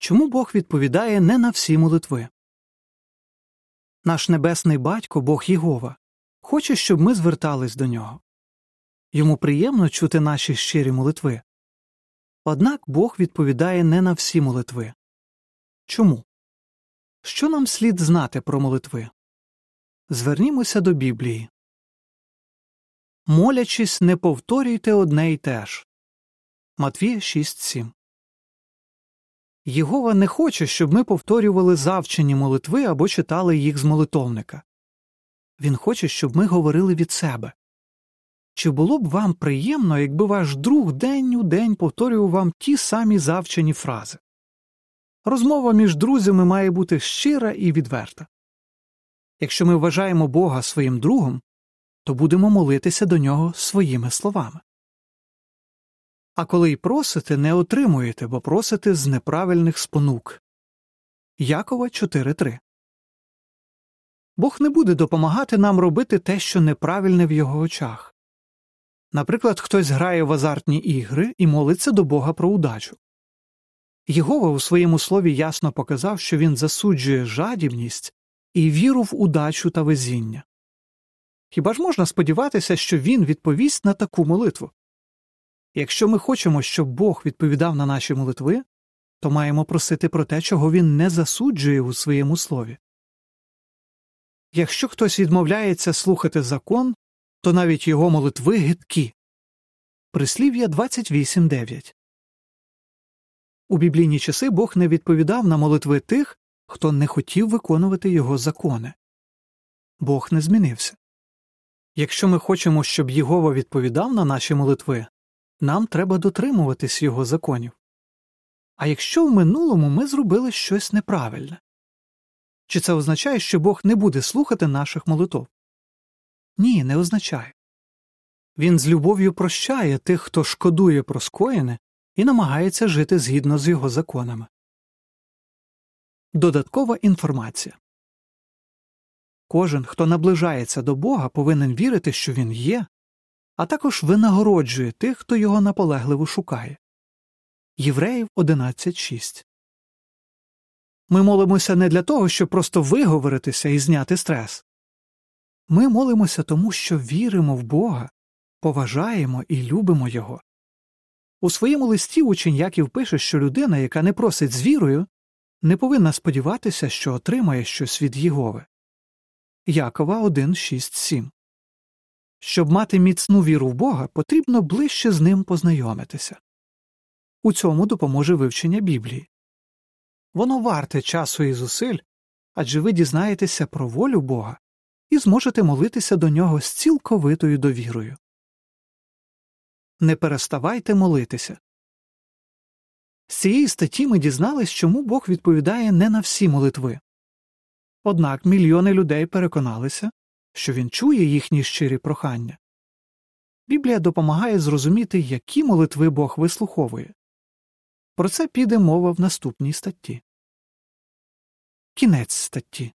Чому Бог відповідає не на всі молитви? Наш небесний батько, Бог Єгова, хоче, щоб ми звертались до нього. Йому приємно чути наші щирі молитви. Однак Бог відповідає не на всі молитви. Чому? Що нам слід знати про молитви? Звернімося до Біблії. Молячись, не повторюйте одне й те ж. Матвія 6.7 Єгова не хоче, щоб ми повторювали завчені молитви або читали їх з молитовника. Він хоче, щоб ми говорили від себе. Чи було б вам приємно, якби ваш друг день у день повторював вам ті самі завчені фрази? Розмова між друзями має бути щира і відверта. Якщо ми вважаємо Бога своїм другом, то будемо молитися до нього своїми словами. А коли й просите, не отримуєте, бо просите з неправильних спонук. Якова 4.3 Бог не буде допомагати нам робити те, що неправильне в його очах. Наприклад, хтось грає в азартні ігри і молиться до Бога про удачу. Єгова у своєму слові ясно показав, що він засуджує жадібність і віру в удачу та везіння. Хіба ж можна сподіватися, що він відповість на таку молитву? Якщо ми хочемо, щоб Бог відповідав на наші молитви, то маємо просити про те, чого він не засуджує у своєму слові. Якщо хтось відмовляється слухати закон, то навіть його молитви гидкі. Прислів'я 28.9 У біблійні часи Бог не відповідав на молитви тих, хто не хотів виконувати його закони. Бог не змінився. Якщо ми хочемо, щоб Єгова відповідав на наші молитви, нам треба дотримуватись його законів. А якщо в минулому ми зробили щось неправильне, чи це означає, що Бог не буде слухати наших молитв? Ні, не означає. Він з любов'ю прощає тих, хто шкодує про скоєне і намагається жити згідно з його законами. Додаткова інформація Кожен, хто наближається до Бога, повинен вірити, що він є, а також винагороджує тих, хто його наполегливо шукає. Євреїв 11.6 Ми молимося не для того, щоб просто виговоритися і зняти стрес. Ми молимося тому, що віримо в Бога, поважаємо і любимо Його. У своєму листі учень Яків пише, що людина, яка не просить з вірою, не повинна сподіватися, що отримає щось від Єгови. Якова 1.6.7 Щоб мати міцну віру в Бога, потрібно ближче з ним познайомитися. У цьому допоможе вивчення Біблії. Воно варте часу і зусиль адже ви дізнаєтеся про волю Бога і зможете молитися до нього з цілковитою довірою. Не переставайте молитися. З цієї статті ми дізнались, чому Бог відповідає не на всі молитви. Однак мільйони людей переконалися, що він чує їхні щирі прохання. Біблія допомагає зрозуміти, які молитви Бог вислуховує. Про це піде мова в наступній статті. Кінець статті